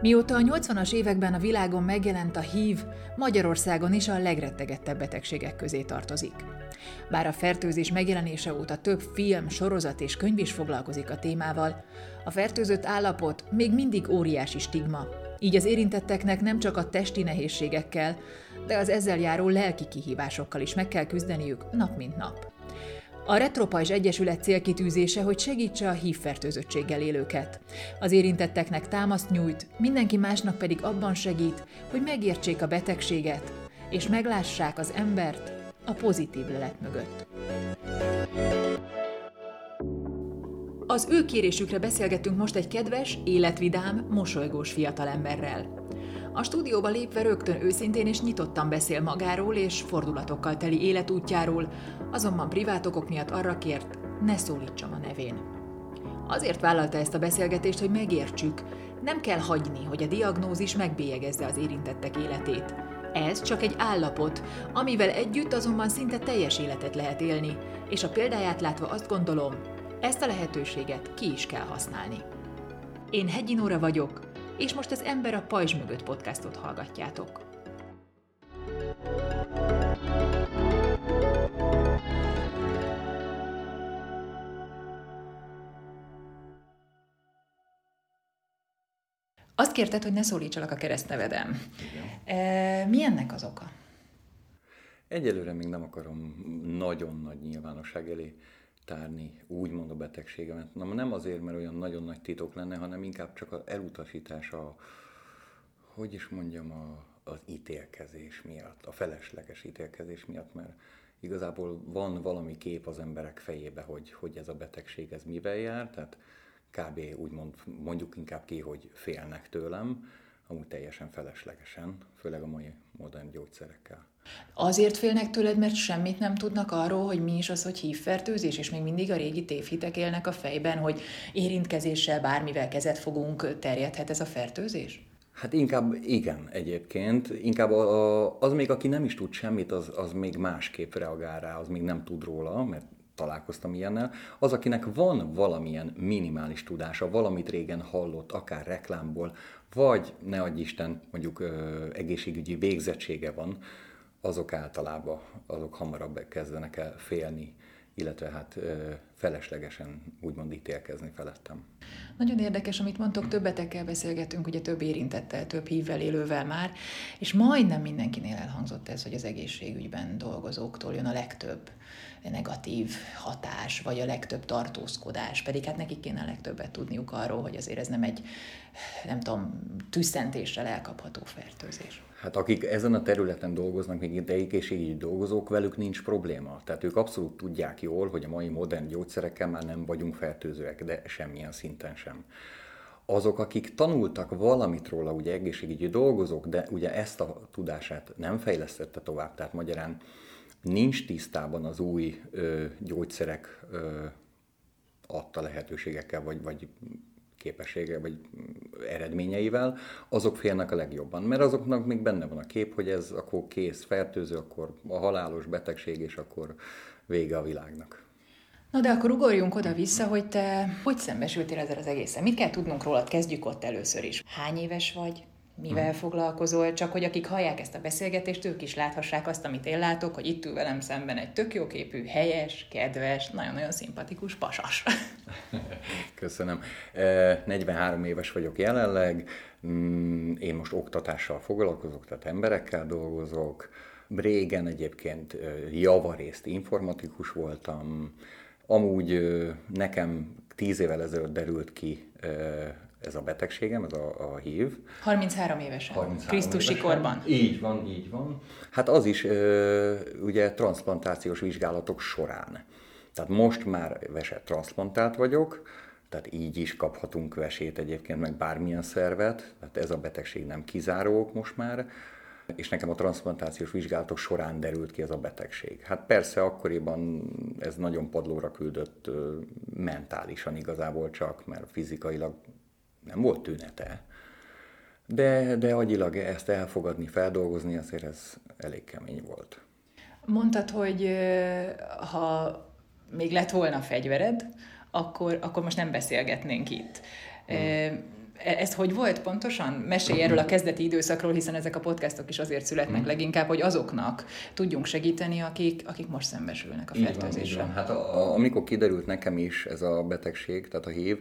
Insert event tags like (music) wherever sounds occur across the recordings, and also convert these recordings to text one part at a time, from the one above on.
Mióta a 80-as években a világon megjelent a HIV, Magyarországon is a legrettegettebb betegségek közé tartozik. Bár a fertőzés megjelenése óta több film, sorozat és könyv is foglalkozik a témával, a fertőzött állapot még mindig óriási stigma, így az érintetteknek nem csak a testi nehézségekkel, de az ezzel járó lelki kihívásokkal is meg kell küzdeniük nap mint nap. A Retropajzs Egyesület célkitűzése, hogy segítse a hívfertőzöttséggel élőket. Az érintetteknek támaszt nyújt, mindenki másnak pedig abban segít, hogy megértsék a betegséget, és meglássák az embert a pozitív lelet mögött. Az ő kérésükre beszélgetünk most egy kedves, életvidám, mosolygós fiatalemberrel. A stúdióba lépve rögtön őszintén és nyitottan beszél magáról és fordulatokkal teli életútjáról, azonban privát okok miatt arra kért, ne szólítsam a nevén. Azért vállalta ezt a beszélgetést, hogy megértsük, nem kell hagyni, hogy a diagnózis megbélyegezze az érintettek életét. Ez csak egy állapot, amivel együtt azonban szinte teljes életet lehet élni, és a példáját látva azt gondolom, ezt a lehetőséget ki is kell használni. Én Hegyi Nóra vagyok, és most az Ember a pajzs mögött podcastot hallgatjátok. Azt kérted, hogy ne szólítsalak a keresztnevedem. E, mi ennek az oka? Egyelőre még nem akarom nagyon nagy nyilvánosság elé tárni úgymond a betegségemet. Na, nem azért, mert olyan nagyon nagy titok lenne, hanem inkább csak az elutasítása, hogy is mondjam, a, az ítélkezés miatt, a felesleges ítélkezés miatt, mert igazából van valami kép az emberek fejébe, hogy, hogy ez a betegség ez mivel jár, tehát kb. úgymond mondjuk inkább ki, hogy félnek tőlem, amúgy teljesen feleslegesen, főleg a mai modern gyógyszerekkel. Azért félnek tőled, mert semmit nem tudnak arról, hogy mi is az, hogy hívfertőzés, és még mindig a régi tévhitek élnek a fejben, hogy érintkezéssel bármivel kezet fogunk, terjedhet ez a fertőzés? Hát inkább igen egyébként. Inkább a, az még, aki nem is tud semmit, az, az még másképp reagál rá, az még nem tud róla, mert találkoztam ilyennel. Az, akinek van valamilyen minimális tudása, valamit régen hallott, akár reklámból, vagy ne adj Isten, mondjuk ö, egészségügyi végzettsége van, azok általában, azok hamarabb kezdenek el félni, illetve hát feleslegesen úgymond ítélkezni felettem. Nagyon érdekes, amit mondtok, többetekkel beszélgetünk, ugye több érintettel, több hívvel élővel már, és majdnem mindenkinél elhangzott ez, hogy az egészségügyben dolgozóktól jön a legtöbb negatív hatás, vagy a legtöbb tartózkodás, pedig hát nekik kéne a legtöbbet tudniuk arról, hogy azért ez nem egy, nem tudom, tüsszentéssel elkapható fertőzés. Hát akik ezen a területen dolgoznak, még egészségügyi dolgozók, velük nincs probléma. Tehát ők abszolút tudják jól, hogy a mai modern gyógyszerekkel már nem vagyunk fertőzőek, de semmilyen szinten sem. Azok, akik tanultak valamit róla, ugye egészségügyi dolgozók, de ugye ezt a tudását nem fejlesztette tovább, tehát magyarán nincs tisztában az új ö, gyógyszerek ö, adta lehetőségekkel, vagy, vagy képessége, vagy eredményeivel, azok félnek a legjobban. Mert azoknak még benne van a kép, hogy ez akkor kész, fertőző, akkor a halálos betegség, és akkor vége a világnak. Na de akkor ugorjunk oda-vissza, hogy te hogy szembesültél ezzel az egészen? Mit kell tudnunk rólad? Kezdjük ott először is. Hány éves vagy? Mivel hmm. foglalkozol, csak hogy akik hallják ezt a beszélgetést, ők is láthassák azt, amit én látok, hogy itt ül velem szemben egy tök jóképű, helyes, kedves, nagyon-nagyon szimpatikus pasas. (laughs) Köszönöm. 43 éves vagyok jelenleg, mm, én most oktatással foglalkozok, tehát emberekkel dolgozok. Régen egyébként javarészt informatikus voltam, amúgy nekem tíz évvel ezelőtt derült ki ez a betegségem, ez a, a HIV. 33 évesen, 33 Krisztusi évesen. korban. Így van, így van. Hát az is ugye transplantációs vizsgálatok során. Tehát most már veset transplantált vagyok, tehát így is kaphatunk vesét egyébként, meg bármilyen szervet, tehát ez a betegség nem kizárók most már, és nekem a transplantációs vizsgálatok során derült ki ez a betegség. Hát persze akkoriban ez nagyon padlóra küldött mentálisan igazából csak, mert fizikailag nem volt tünete, de, de agyilag ezt elfogadni, feldolgozni, azért ez elég kemény volt. Mondtad, hogy ha még lett volna fegyvered, akkor, akkor most nem beszélgetnénk itt. Hmm. E, ez hogy volt pontosan? Mesélj erről a kezdeti időszakról, hiszen ezek a podcastok is azért születnek mm. leginkább, hogy azoknak tudjunk segíteni, akik, akik most szembesülnek a fertőzéssel. Hát a, a, amikor kiderült nekem is ez a betegség, tehát a hív,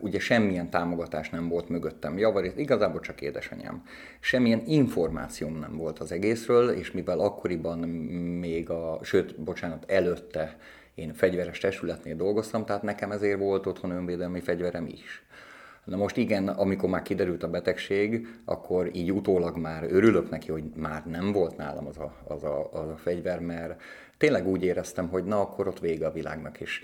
ugye semmilyen támogatás nem volt mögöttem. Javarészt igazából csak édesanyám. Semmilyen információm nem volt az egészről, és mivel akkoriban még a, sőt, bocsánat, előtte én fegyveres testületnél dolgoztam, tehát nekem ezért volt otthon önvédelmi fegyverem is. Na most igen, amikor már kiderült a betegség, akkor így utólag már örülök neki, hogy már nem volt nálam az a, az a, az a fegyver, mert tényleg úgy éreztem, hogy na akkor ott vége a világnak is.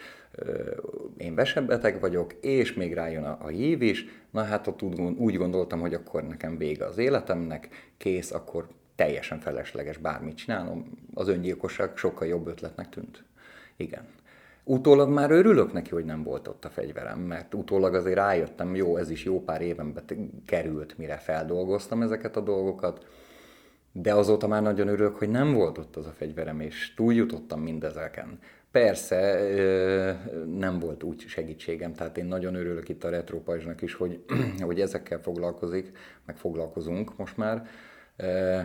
Én vesebbeteg vagyok, és még rájön a, a hív is, na hát ott úgy gondoltam, hogy akkor nekem vége az életemnek, kész, akkor teljesen felesleges bármit csinálom. Az öngyilkosság sokkal jobb ötletnek tűnt. Igen. Utólag már örülök neki, hogy nem volt ott a fegyverem, mert utólag azért rájöttem, jó, ez is jó pár évenbe került, mire feldolgoztam ezeket a dolgokat, de azóta már nagyon örülök, hogy nem volt ott az a fegyverem, és túljutottam mindezeken. Persze nem volt úgy segítségem, tehát én nagyon örülök itt a retropajzsnak is, hogy, (clears throat) hogy ezekkel foglalkozik, meg foglalkozunk most már,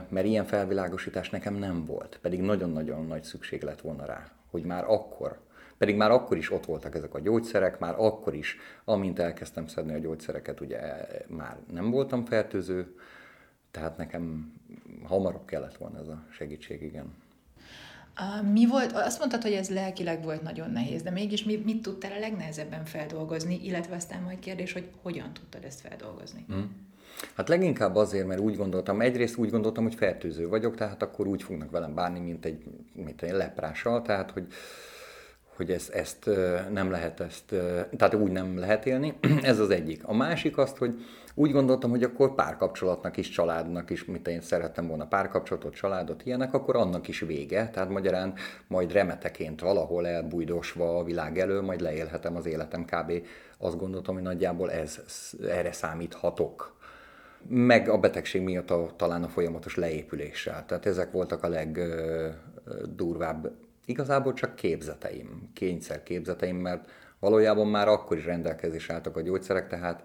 mert ilyen felvilágosítás nekem nem volt, pedig nagyon-nagyon nagy szükség lett volna rá, hogy már akkor pedig már akkor is ott voltak ezek a gyógyszerek, már akkor is, amint elkezdtem szedni a gyógyszereket, ugye már nem voltam fertőző, tehát nekem hamarabb kellett volna ez a segítség, igen. Mi volt, azt mondtad, hogy ez lelkileg volt nagyon nehéz, de mégis mit, mit tudtál a legnehezebben feldolgozni, illetve aztán majd kérdés, hogy hogyan tudtad ezt feldolgozni? Mm. Hát leginkább azért, mert úgy gondoltam, egyrészt úgy gondoltam, hogy fertőző vagyok, tehát akkor úgy fognak velem bánni, mint egy, mint egy leprással, tehát hogy hogy ezt, ezt nem lehet ezt, tehát úgy nem lehet élni. (clears throat) Ez az egyik. A másik azt, hogy úgy gondoltam, hogy akkor párkapcsolatnak is, családnak is, mit én szerettem volna párkapcsolatot, családot, ilyenek, akkor annak is vége. Tehát magyarán majd remeteként valahol elbújdosva a világ elő, majd leélhetem az életem kb. Azt gondoltam, hogy nagyjából ez, erre számíthatok meg a betegség miatt a, talán a folyamatos leépüléssel. Tehát ezek voltak a legdurvább Igazából csak képzeteim, kényszer képzeteim, mert valójában már akkor is rendelkezés álltak a gyógyszerek, tehát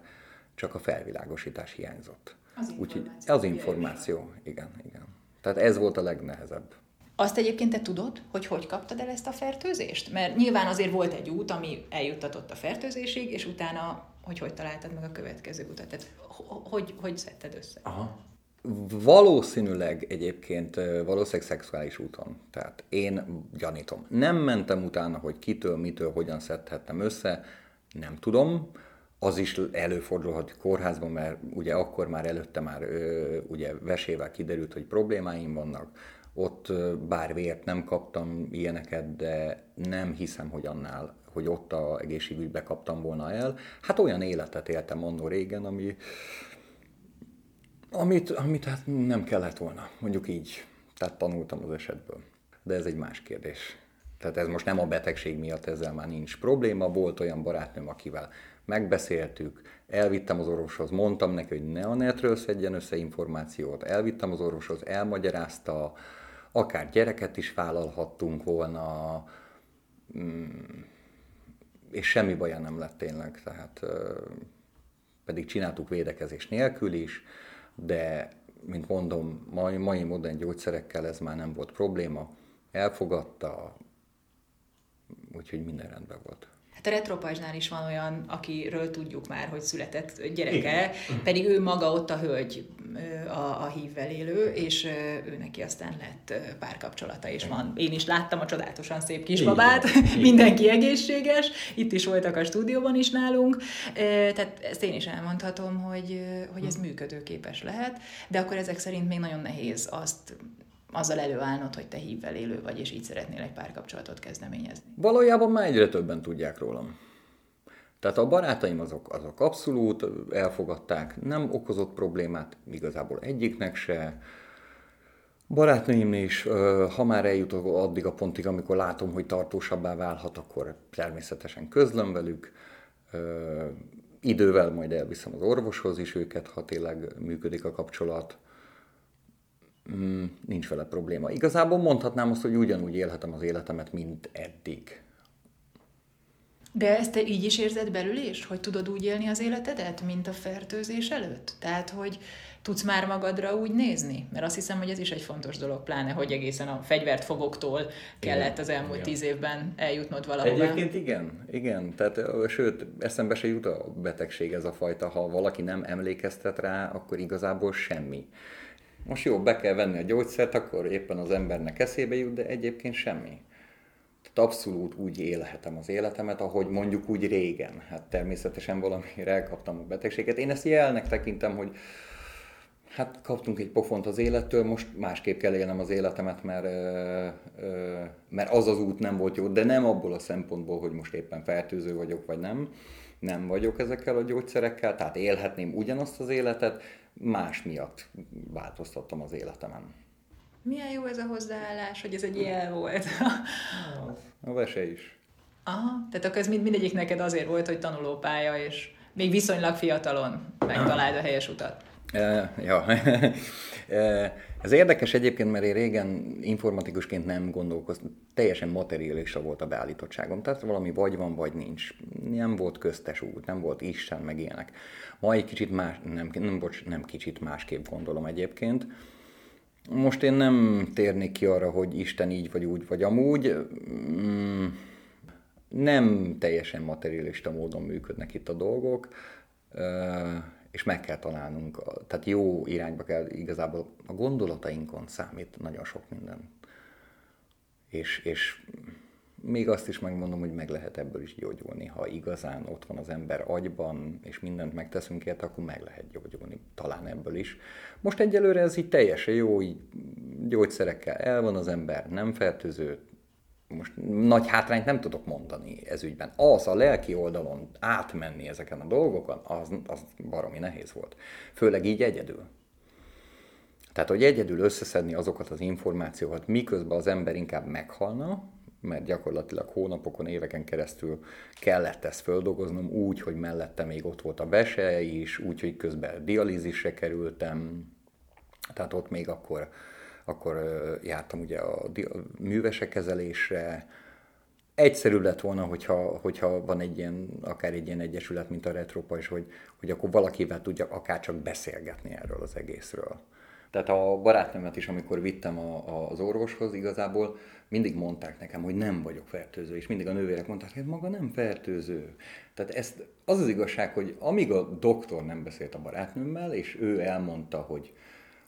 csak a felvilágosítás hiányzott. Az Úgyhogy az információ, igen, igen. Tehát ez volt a legnehezebb. Azt egyébként te tudod, hogy hogy kaptad el ezt a fertőzést? Mert nyilván azért volt egy út, ami eljuttatott a fertőzésig, és utána hogy hogy találtad meg a következő utat? Tehát hogy, hogy szedted össze? Aha. Valószínűleg egyébként valószínűleg szexuális úton. Tehát én gyanítom. Nem mentem utána, hogy kitől, mitől, hogyan szedhettem össze, nem tudom. Az is előfordulhat kórházban, mert ugye akkor már előtte már ugye vesével kiderült, hogy problémáim vannak. Ott bár vért nem kaptam ilyeneket, de nem hiszem, hogy annál, hogy ott a egészségügybe kaptam volna el. Hát olyan életet éltem annó régen, ami, amit, amit hát nem kellett volna, mondjuk így. Tehát tanultam az esetből. De ez egy más kérdés. Tehát ez most nem a betegség miatt, ezzel már nincs probléma. Volt olyan barátnőm, akivel megbeszéltük, elvittem az orvoshoz, mondtam neki, hogy ne a netről szedjen össze információt, elvittem az orvoshoz, elmagyarázta, akár gyereket is vállalhattunk volna, mm, és semmi baja nem lett tényleg, tehát pedig csináltuk védekezés nélkül is, de, mint mondom, mai, mai modern gyógyszerekkel ez már nem volt probléma. Elfogadta, úgyhogy minden rendben volt. Hát a retropajzsnál is van olyan, akiről tudjuk már, hogy született gyereke, Igen. pedig ő maga ott a hölgy, a, a hívvel élő, és ő neki aztán lett párkapcsolata, és van. Én is láttam a csodálatosan szép kisbabát, Igen. (laughs) mindenki egészséges, itt is voltak a stúdióban is nálunk, tehát ezt én is elmondhatom, hogy, hogy ez működőképes lehet, de akkor ezek szerint még nagyon nehéz azt azzal előállnod, hogy te hívvel élő vagy, és így szeretnél egy párkapcsolatot kezdeményezni. Valójában már egyre többen tudják rólam. Tehát a barátaim azok, azok abszolút elfogadták, nem okozott problémát igazából egyiknek se. Barátnőim is, ha már eljutok addig a pontig, amikor látom, hogy tartósabbá válhat, akkor természetesen közlöm velük. Idővel majd elviszem az orvoshoz is őket, ha tényleg működik a kapcsolat mm, nincs vele probléma. Igazából mondhatnám azt, hogy ugyanúgy élhetem az életemet, mint eddig. De ezt te így is érzed belül is, hogy tudod úgy élni az életedet, mint a fertőzés előtt? Tehát, hogy tudsz már magadra úgy nézni? Mert azt hiszem, hogy ez is egy fontos dolog, pláne, hogy egészen a fegyvert fogoktól kellett az elmúlt igen. tíz évben eljutnod valahová. Egyébként igen, igen. Tehát, sőt, eszembe se jut a betegség ez a fajta, ha valaki nem emlékeztet rá, akkor igazából semmi. Most jó, be kell venni a gyógyszert, akkor éppen az embernek eszébe jut, de egyébként semmi. Tehát abszolút úgy élhetem az életemet, ahogy mondjuk úgy régen. Hát természetesen valamire elkaptam a betegséget. Én ezt jelnek tekintem, hogy hát kaptunk egy pofont az élettől, most másképp kell élnem az életemet, mert, mert az az út nem volt jó, de nem abból a szempontból, hogy most éppen fertőző vagyok, vagy nem. Nem vagyok ezekkel a gyógyszerekkel, tehát élhetném ugyanazt az életet, más miatt változtattam az életemen. Milyen jó ez a hozzáállás, hogy ez egy jel volt. a vese is. Aha, tehát akkor ez mind, mindegyik neked azért volt, hogy tanulópálya, és még viszonylag fiatalon megtaláld a helyes utat. Uh, ja. (laughs) Ez érdekes egyébként, mert én régen informatikusként nem gondolkoztam, teljesen materialista volt a beállítottságom, tehát valami vagy van, vagy nincs. Nem volt köztes út, nem volt Isten, meg ilyenek. Ma egy kicsit más, nem, nem, bocs, nem kicsit másképp gondolom egyébként. Most én nem térnék ki arra, hogy Isten így vagy úgy vagy amúgy. Mm, nem teljesen materialista módon működnek itt a dolgok és meg kell találnunk, tehát jó irányba kell, igazából a gondolatainkon számít nagyon sok minden. És, és még azt is megmondom, hogy meg lehet ebből is gyógyulni. Ha igazán ott van az ember agyban, és mindent megteszünk érte, akkor meg lehet gyógyulni. Talán ebből is. Most egyelőre ez így teljesen jó, így gyógyszerekkel el van az ember, nem fertőző, most nagy hátrányt nem tudok mondani ez ügyben. Az a lelki oldalon átmenni ezeken a dolgokon, az, az baromi nehéz volt. Főleg így egyedül. Tehát, hogy egyedül összeszedni azokat az információkat, miközben az ember inkább meghalna, mert gyakorlatilag hónapokon, éveken keresztül kellett ezt földolgoznom úgy, hogy mellette még ott volt a vese is, úgy, hogy közben dialízisre kerültem, tehát ott még akkor akkor jártam ugye a művesek kezelésre. Egyszerű lett volna, hogyha, hogyha van egy ilyen, akár egy ilyen egyesület, mint a Retropa, és hogy, hogy akkor valakivel tudjak akár csak beszélgetni erről az egészről. Tehát a barátnőmet is, amikor vittem a, az orvoshoz, igazából mindig mondták nekem, hogy nem vagyok fertőző, és mindig a nővérek mondták, hogy maga nem fertőző. Tehát ezt, az az igazság, hogy amíg a doktor nem beszélt a barátnőmmel, és ő elmondta, hogy,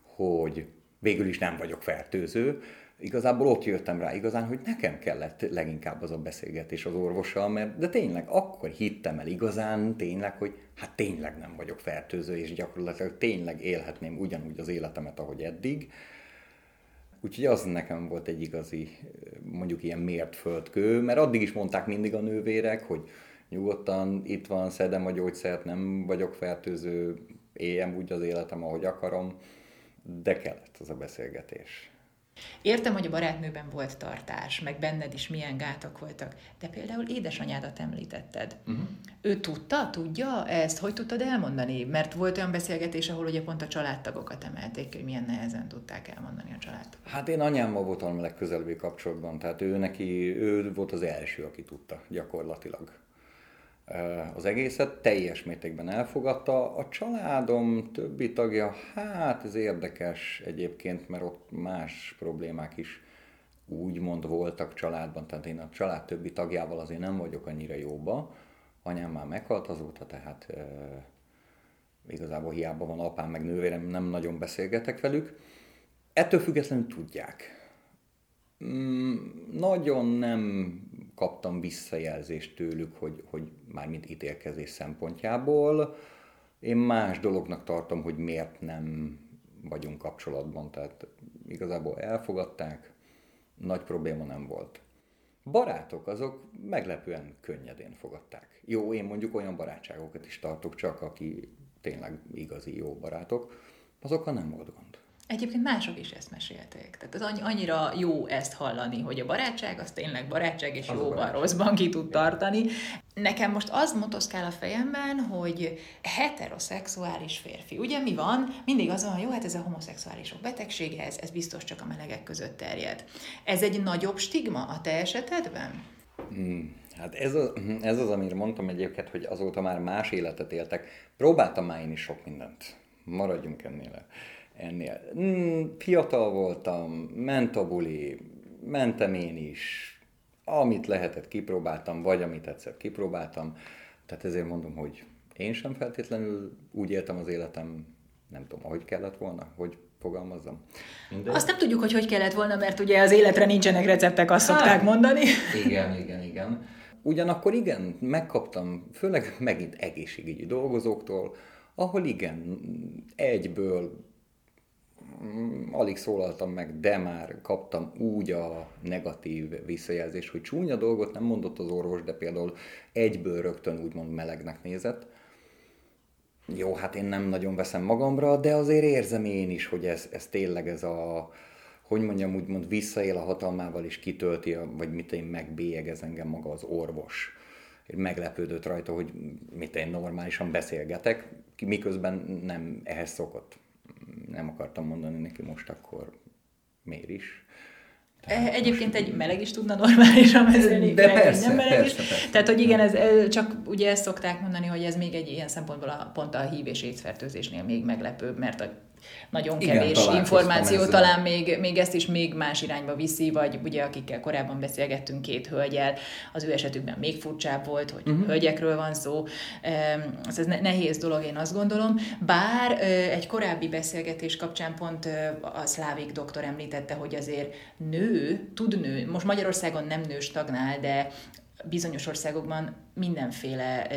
hogy végül is nem vagyok fertőző. Igazából ott jöttem rá igazán, hogy nekem kellett leginkább az a beszélgetés az orvossal, mert de tényleg akkor hittem el igazán, tényleg, hogy hát tényleg nem vagyok fertőző, és gyakorlatilag tényleg élhetném ugyanúgy az életemet, ahogy eddig. Úgyhogy az nekem volt egy igazi, mondjuk ilyen mért földkő, mert addig is mondták mindig a nővérek, hogy nyugodtan itt van, szedem a gyógyszert, nem vagyok fertőző, éljem úgy az életem, ahogy akarom de kellett az a beszélgetés. Értem, hogy a barátnőben volt tartás, meg benned is milyen gátak voltak, de például édesanyádat említetted. Uh-huh. Ő tudta, tudja ezt? Hogy tudtad elmondani? Mert volt olyan beszélgetés, ahol ugye pont a családtagokat emelték, hogy milyen nehezen tudták elmondani a család. Hát én anyámmal voltam a legközelebbi kapcsolatban, tehát ő neki, ő volt az első, aki tudta gyakorlatilag az egészet, teljes mértékben elfogadta. A családom többi tagja, hát ez érdekes egyébként, mert ott más problémák is úgymond voltak családban, tehát én a család többi tagjával azért nem vagyok annyira jóba. Anyám már meghalt azóta, tehát e, igazából hiába van apám meg nővérem, nem nagyon beszélgetek velük. Ettől függetlenül tudják. Mm, nagyon nem kaptam visszajelzést tőlük, hogy, hogy mármint ítélkezés szempontjából. Én más dolognak tartom, hogy miért nem vagyunk kapcsolatban, tehát igazából elfogadták, nagy probléma nem volt. Barátok azok meglepően könnyedén fogadták. Jó, én mondjuk olyan barátságokat is tartok csak, aki tényleg igazi jó barátok, azokkal nem volt gond. Egyébként mások is ezt mesélték. Tehát az annyira jó ezt hallani, hogy a barátság az tényleg barátság, és az jóban, rosszban ki tud tartani. Nekem most az motoszkál a fejemben, hogy heteroszexuális férfi. Ugye mi van? Mindig az van, jó, hát ez a homoszexuálisok betegsége, ez, ez biztos csak a melegek között terjed. Ez egy nagyobb stigma a te esetedben? Hmm. Hát ez az, ez az, amire mondtam egyébként, hogy azóta már más életet éltek. Próbáltam már én is sok mindent. Maradjunk ennél. Ennél. Mm, fiatal voltam, ment a buli, mentem én is, amit lehetett kipróbáltam, vagy amit egyszer kipróbáltam. Tehát ezért mondom, hogy én sem feltétlenül úgy éltem az életem, nem tudom, ahogy kellett volna, hogy fogalmazzam. Mindegy. Azt nem tudjuk, hogy hogy kellett volna, mert ugye az életre nincsenek receptek, azt hát, szokták mondani. Igen, igen, igen. Ugyanakkor igen, megkaptam, főleg megint egészségügyi dolgozóktól, ahol igen, egyből alig szólaltam meg, de már kaptam úgy a negatív visszajelzést, hogy csúnya dolgot nem mondott az orvos, de például egyből rögtön úgymond melegnek nézett. Jó, hát én nem nagyon veszem magamra, de azért érzem én is, hogy ez, ez tényleg ez a, hogy mondjam, úgymond visszaél a hatalmával, és kitölti, vagy mit én megbélyegez engem maga az orvos. Meglepődött rajta, hogy mit én normálisan beszélgetek, miközben nem ehhez szokott. Nem akartam mondani neki most akkor miért is. Tehát Egyébként most... egy meleg is tudna normálisan beszélni, de persze, meleg persze, is. Persze. Tehát, hogy igen, ez, csak ugye ezt szokták mondani, hogy ez még egy ilyen szempontból a, pont a hív és étfertőzésnél még meglepőbb, mert a nagyon kevés Igen, információ ezzel. talán még, még ezt is még más irányba viszi, vagy ugye akikkel korábban beszélgettünk két hölgyel, az ő esetükben még furcsább volt, hogy uh-huh. hölgyekről van szó. Ez, ez nehéz dolog, én azt gondolom. Bár egy korábbi beszélgetés kapcsán pont a szlávik doktor említette, hogy azért nő, tud nő, most Magyarországon nem nő stagnál, de bizonyos országokban mindenféle ö,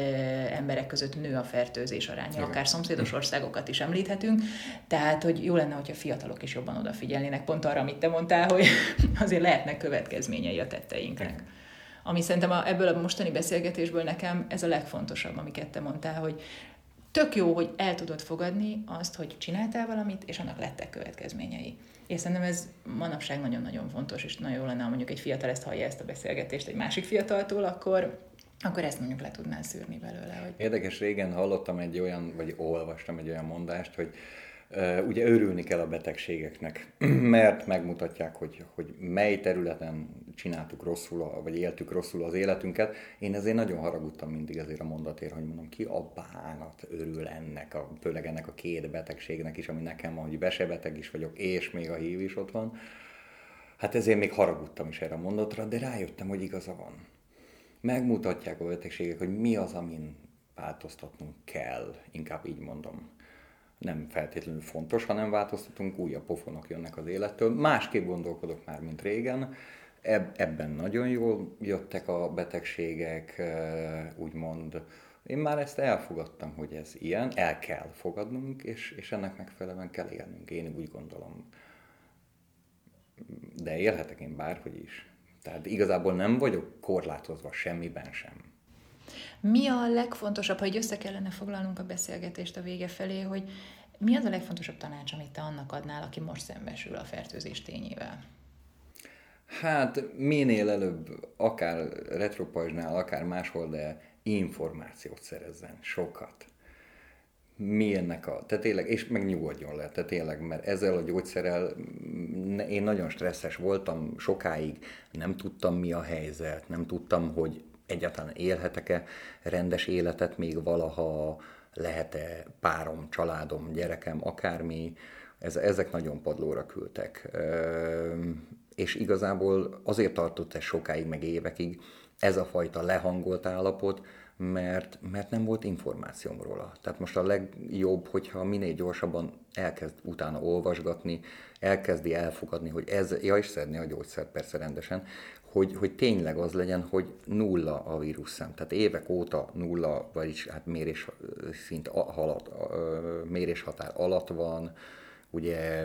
emberek között nő a fertőzés aránya, Igen. akár szomszédos országokat is említhetünk, tehát hogy jó lenne, hogyha fiatalok is jobban odafigyelnének, pont arra, amit te mondtál, hogy (laughs) azért lehetnek következményei a tetteinknek. Igen. Ami szerintem a, ebből a mostani beszélgetésből nekem ez a legfontosabb, amiket te mondtál, hogy tök jó, hogy el tudod fogadni azt, hogy csináltál valamit, és annak lettek következményei. És szerintem ez manapság nagyon-nagyon fontos, és nagyon jó lenne, ha mondjuk egy fiatal ezt hallja ezt a beszélgetést egy másik fiataltól, akkor, akkor ezt mondjuk le tudnál szűrni belőle. Hogy... Érdekes, régen hallottam egy olyan, vagy olvastam egy olyan mondást, hogy ugye örülni kell a betegségeknek, (clears throat) mert megmutatják, hogy, hogy mely területen csináltuk rosszul, vagy éltük rosszul az életünket. Én ezért nagyon haragudtam mindig ezért a mondatért, hogy mondom, ki a bánat örül ennek, a, főleg ennek a két betegségnek is, ami nekem van, hogy vesebeteg is vagyok, és még a hív is ott van. Hát ezért még haragudtam is erre a mondatra, de rájöttem, hogy igaza van. Megmutatják a betegségek, hogy mi az, amin változtatnunk kell, inkább így mondom nem feltétlenül fontos, hanem változtatunk, újabb pofonok jönnek az élettől. Másképp gondolkodok már, mint régen. Ebben nagyon jól jöttek a betegségek, úgymond. Én már ezt elfogadtam, hogy ez ilyen, el kell fogadnunk, és, és ennek megfelelően kell élnünk. Én úgy gondolom. De élhetek én bárhogy is. Tehát igazából nem vagyok korlátozva semmiben sem. Mi a legfontosabb, ha így össze kellene foglalnunk a beszélgetést a vége felé, hogy mi az a legfontosabb tanács, amit te annak adnál, aki most szembesül a fertőzés tényével? Hát minél előbb, akár retropajzsnál, akár máshol, de információt szerezzen, sokat. Mi ennek a, tehát tényleg, és meg nyugodjon le, tehát tényleg, mert ezzel a gyógyszerrel én nagyon stresszes voltam sokáig, nem tudtam mi a helyzet, nem tudtam, hogy egyáltalán élhetek-e rendes életet még valaha, lehet-e párom, családom, gyerekem, akármi, ez, ezek nagyon padlóra küldtek. És igazából azért tartott ez sokáig, meg évekig, ez a fajta lehangolt állapot, mert, mert nem volt információm róla. Tehát most a legjobb, hogyha minél gyorsabban elkezd utána olvasgatni, elkezdi elfogadni, hogy ez, ja, és szedni a gyógyszert persze rendesen, hogy, hogy tényleg az legyen, hogy nulla a vírusszám. Tehát évek óta nulla, vagyis hát mérés szint alatt, mérés határ alatt van, ugye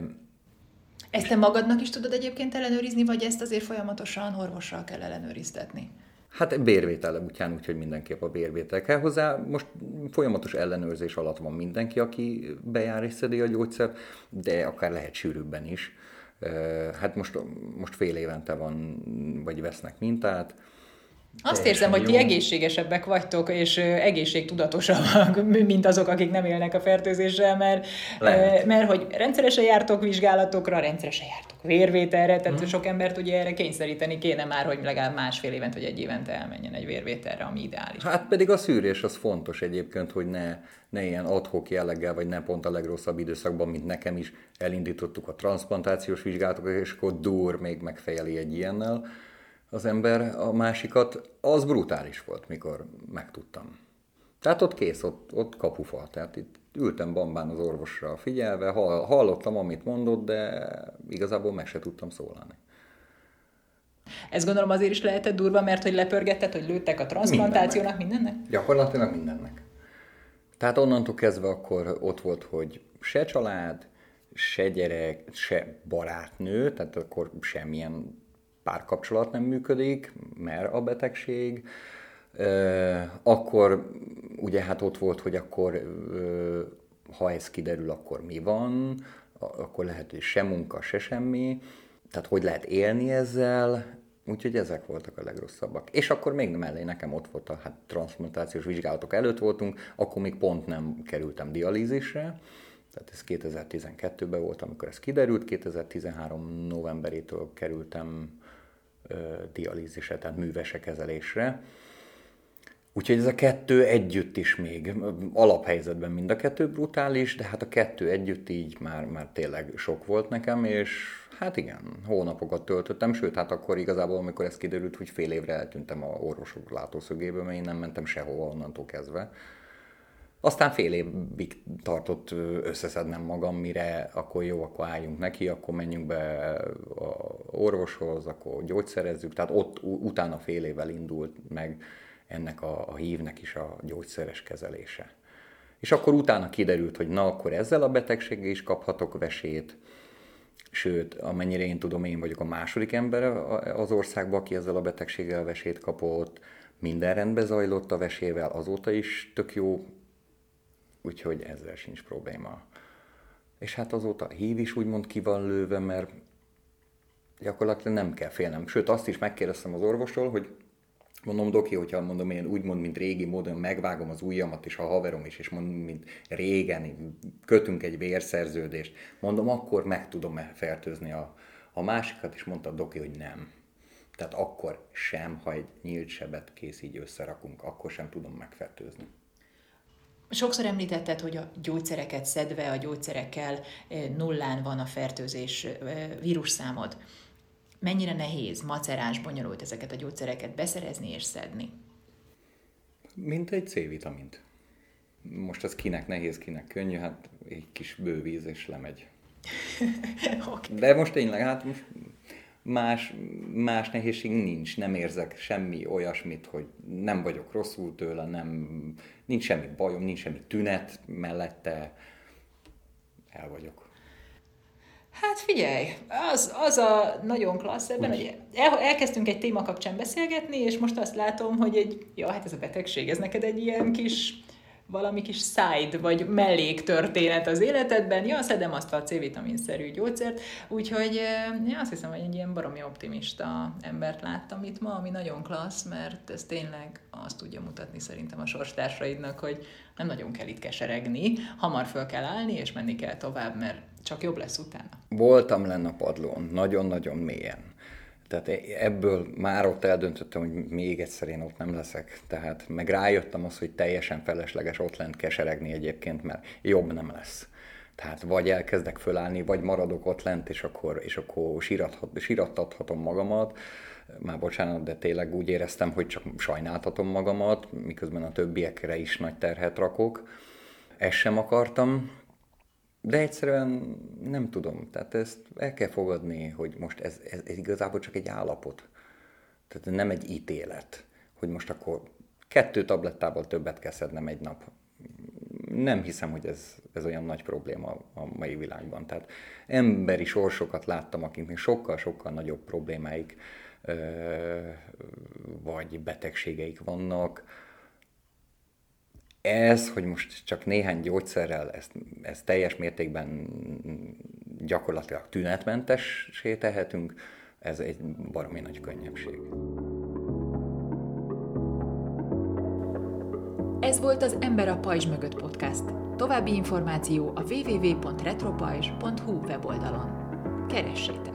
ezt te magadnak is tudod egyébként ellenőrizni, vagy ezt azért folyamatosan orvossal kell ellenőriztetni? Hát bérvétel útján, úgyhogy mindenképp a bérvétel kell hozzá. Most folyamatos ellenőrzés alatt van mindenki, aki bejár és szedi a gyógyszert, de akár lehet sűrűbben is. Hát most, most fél évente van, vagy vesznek mintát, Azt érzem, hogy ti egészségesebbek vagytok, és egészségtudatosabbak, (laughs) mint azok, akik nem élnek a fertőzéssel, mert, Lehet. mert hogy rendszeresen jártok vizsgálatokra, rendszeresen jártok vérvételre, tehát hmm. sok embert ugye erre kényszeríteni kéne már, hogy legalább másfél évent vagy egy évente elmenjen egy vérvételre, ami ideális. Hát pedig a szűrés az fontos egyébként, hogy ne, ne ilyen adhok jelleggel, vagy ne pont a legrosszabb időszakban, mint nekem is elindítottuk a transplantációs vizsgálatokat, és akkor dur még megfejeli egy ilyennel az ember a másikat, az brutális volt, mikor megtudtam. Tehát ott kész, ott, ott kapufa. Tehát itt ültem bambán az orvosra figyelve, hallottam, amit mondott, de igazából meg se tudtam szólalni. Ez gondolom azért is lehetett durva, mert hogy lepörgetett, hogy lőttek a transplantációnak, mindennek? mindennek? Gyakorlatilag mindennek. Tehát onnantól kezdve akkor ott volt, hogy se család, se gyerek, se barátnő, tehát akkor semmilyen párkapcsolat nem működik, mert a betegség, akkor ugye hát ott volt, hogy akkor ha ez kiderül, akkor mi van, akkor lehet, hogy se munka, se semmi, tehát hogy lehet élni ezzel, úgyhogy ezek voltak a legrosszabbak. És akkor még mellé nekem ott volt a hát, transplantációs vizsgálatok előtt voltunk, akkor még pont nem kerültem dialízisre, tehát ez 2012-ben volt, amikor ez kiderült, 2013 novemberétől kerültem dialízisre, tehát művese kezelésre. Úgyhogy ez a kettő együtt is még, alaphelyzetben mind a kettő brutális, de hát a kettő együtt így már, már tényleg sok volt nekem, és hát igen, hónapokat töltöttem, sőt, hát akkor igazából, amikor ez kiderült, hogy fél évre eltűntem a orvosok látószögéből, mert én nem mentem sehova onnantól kezdve. Aztán fél évig tartott összeszednem magam, mire akkor jó, akkor álljunk neki, akkor menjünk be a orvoshoz, akkor gyógyszerezzük. Tehát ott utána fél évvel indult meg ennek a, a hívnek is a gyógyszeres kezelése. És akkor utána kiderült, hogy na, akkor ezzel a betegséggel is kaphatok vesét, sőt, amennyire én tudom, én vagyok a második ember az országban, aki ezzel a betegséggel vesét kapott, minden rendben zajlott a vesével, azóta is tök jó úgyhogy ezzel sincs probléma. És hát azóta a hív is úgymond ki van lőve, mert gyakorlatilag nem kell félnem. Sőt, azt is megkérdeztem az orvostól, hogy mondom, Doki, hogyha mondom, én úgymond, mint régi módon megvágom az ujjamat, és a haverom is, és mondom, mint régen, kötünk egy vérszerződést, mondom, akkor meg tudom-e fertőzni a, a másikat, és mondta Doki, hogy nem. Tehát akkor sem, ha egy nyílt sebet kész így összerakunk, akkor sem tudom megfertőzni. Sokszor említetted, hogy a gyógyszereket szedve, a gyógyszerekkel eh, nullán van a fertőzés eh, vírusszámod. Mennyire nehéz, macerás, bonyolult ezeket a gyógyszereket beszerezni és szedni? Mint egy C-vitamint. Most az kinek nehéz, kinek könnyű, hát egy kis bővíz és lemegy. (laughs) okay. De most tényleg, hát most más, más nehézség nincs, nem érzek semmi olyasmit, hogy nem vagyok rosszul tőle, nem, nincs semmi bajom, nincs semmi tünet mellette, el vagyok. Hát figyelj, az, az a nagyon klassz ebben, Úgy. hogy el, elkezdtünk egy téma kapcsán beszélgetni, és most azt látom, hogy egy, ja, hát ez a betegség, ez neked egy ilyen kis valami kis side vagy mellék történet az életedben, ja, szedem azt a C-vitaminszerű gyógyszert, úgyhogy ja, azt hiszem, hogy egy ilyen baromi optimista embert láttam itt ma, ami nagyon klassz, mert ez tényleg azt tudja mutatni szerintem a sorstársaidnak, hogy nem nagyon kell itt keseregni, hamar föl kell állni, és menni kell tovább, mert csak jobb lesz utána. Voltam lenne a padlón, nagyon-nagyon mélyen tehát e- ebből már ott eldöntöttem, hogy még egyszer én ott nem leszek. Tehát meg rájöttem az, hogy teljesen felesleges ott lent keseregni egyébként, mert jobb nem lesz. Tehát vagy elkezdek fölállni, vagy maradok ott lent, és akkor, és akkor sírathatom magamat. Már bocsánat, de tényleg úgy éreztem, hogy csak sajnáltatom magamat, miközben a többiekre is nagy terhet rakok. Ezt sem akartam, de egyszerűen nem tudom, tehát ezt el kell fogadni, hogy most ez, ez, ez igazából csak egy állapot. Tehát nem egy ítélet, hogy most akkor kettő tablettából többet kell szednem egy nap. Nem hiszem, hogy ez, ez olyan nagy probléma a mai világban. Tehát emberi sorsokat láttam, akiknek sokkal-sokkal nagyobb problémáik vagy betegségeik vannak, ez, hogy most csak néhány gyógyszerrel ezt, ezt teljes mértékben gyakorlatilag tünetmentessé tehetünk, ez egy baromi nagy könnyebbség. Ez volt az Ember a Pajzs mögött podcast. További információ a www.retropajzs.hu weboldalon. Keressétek!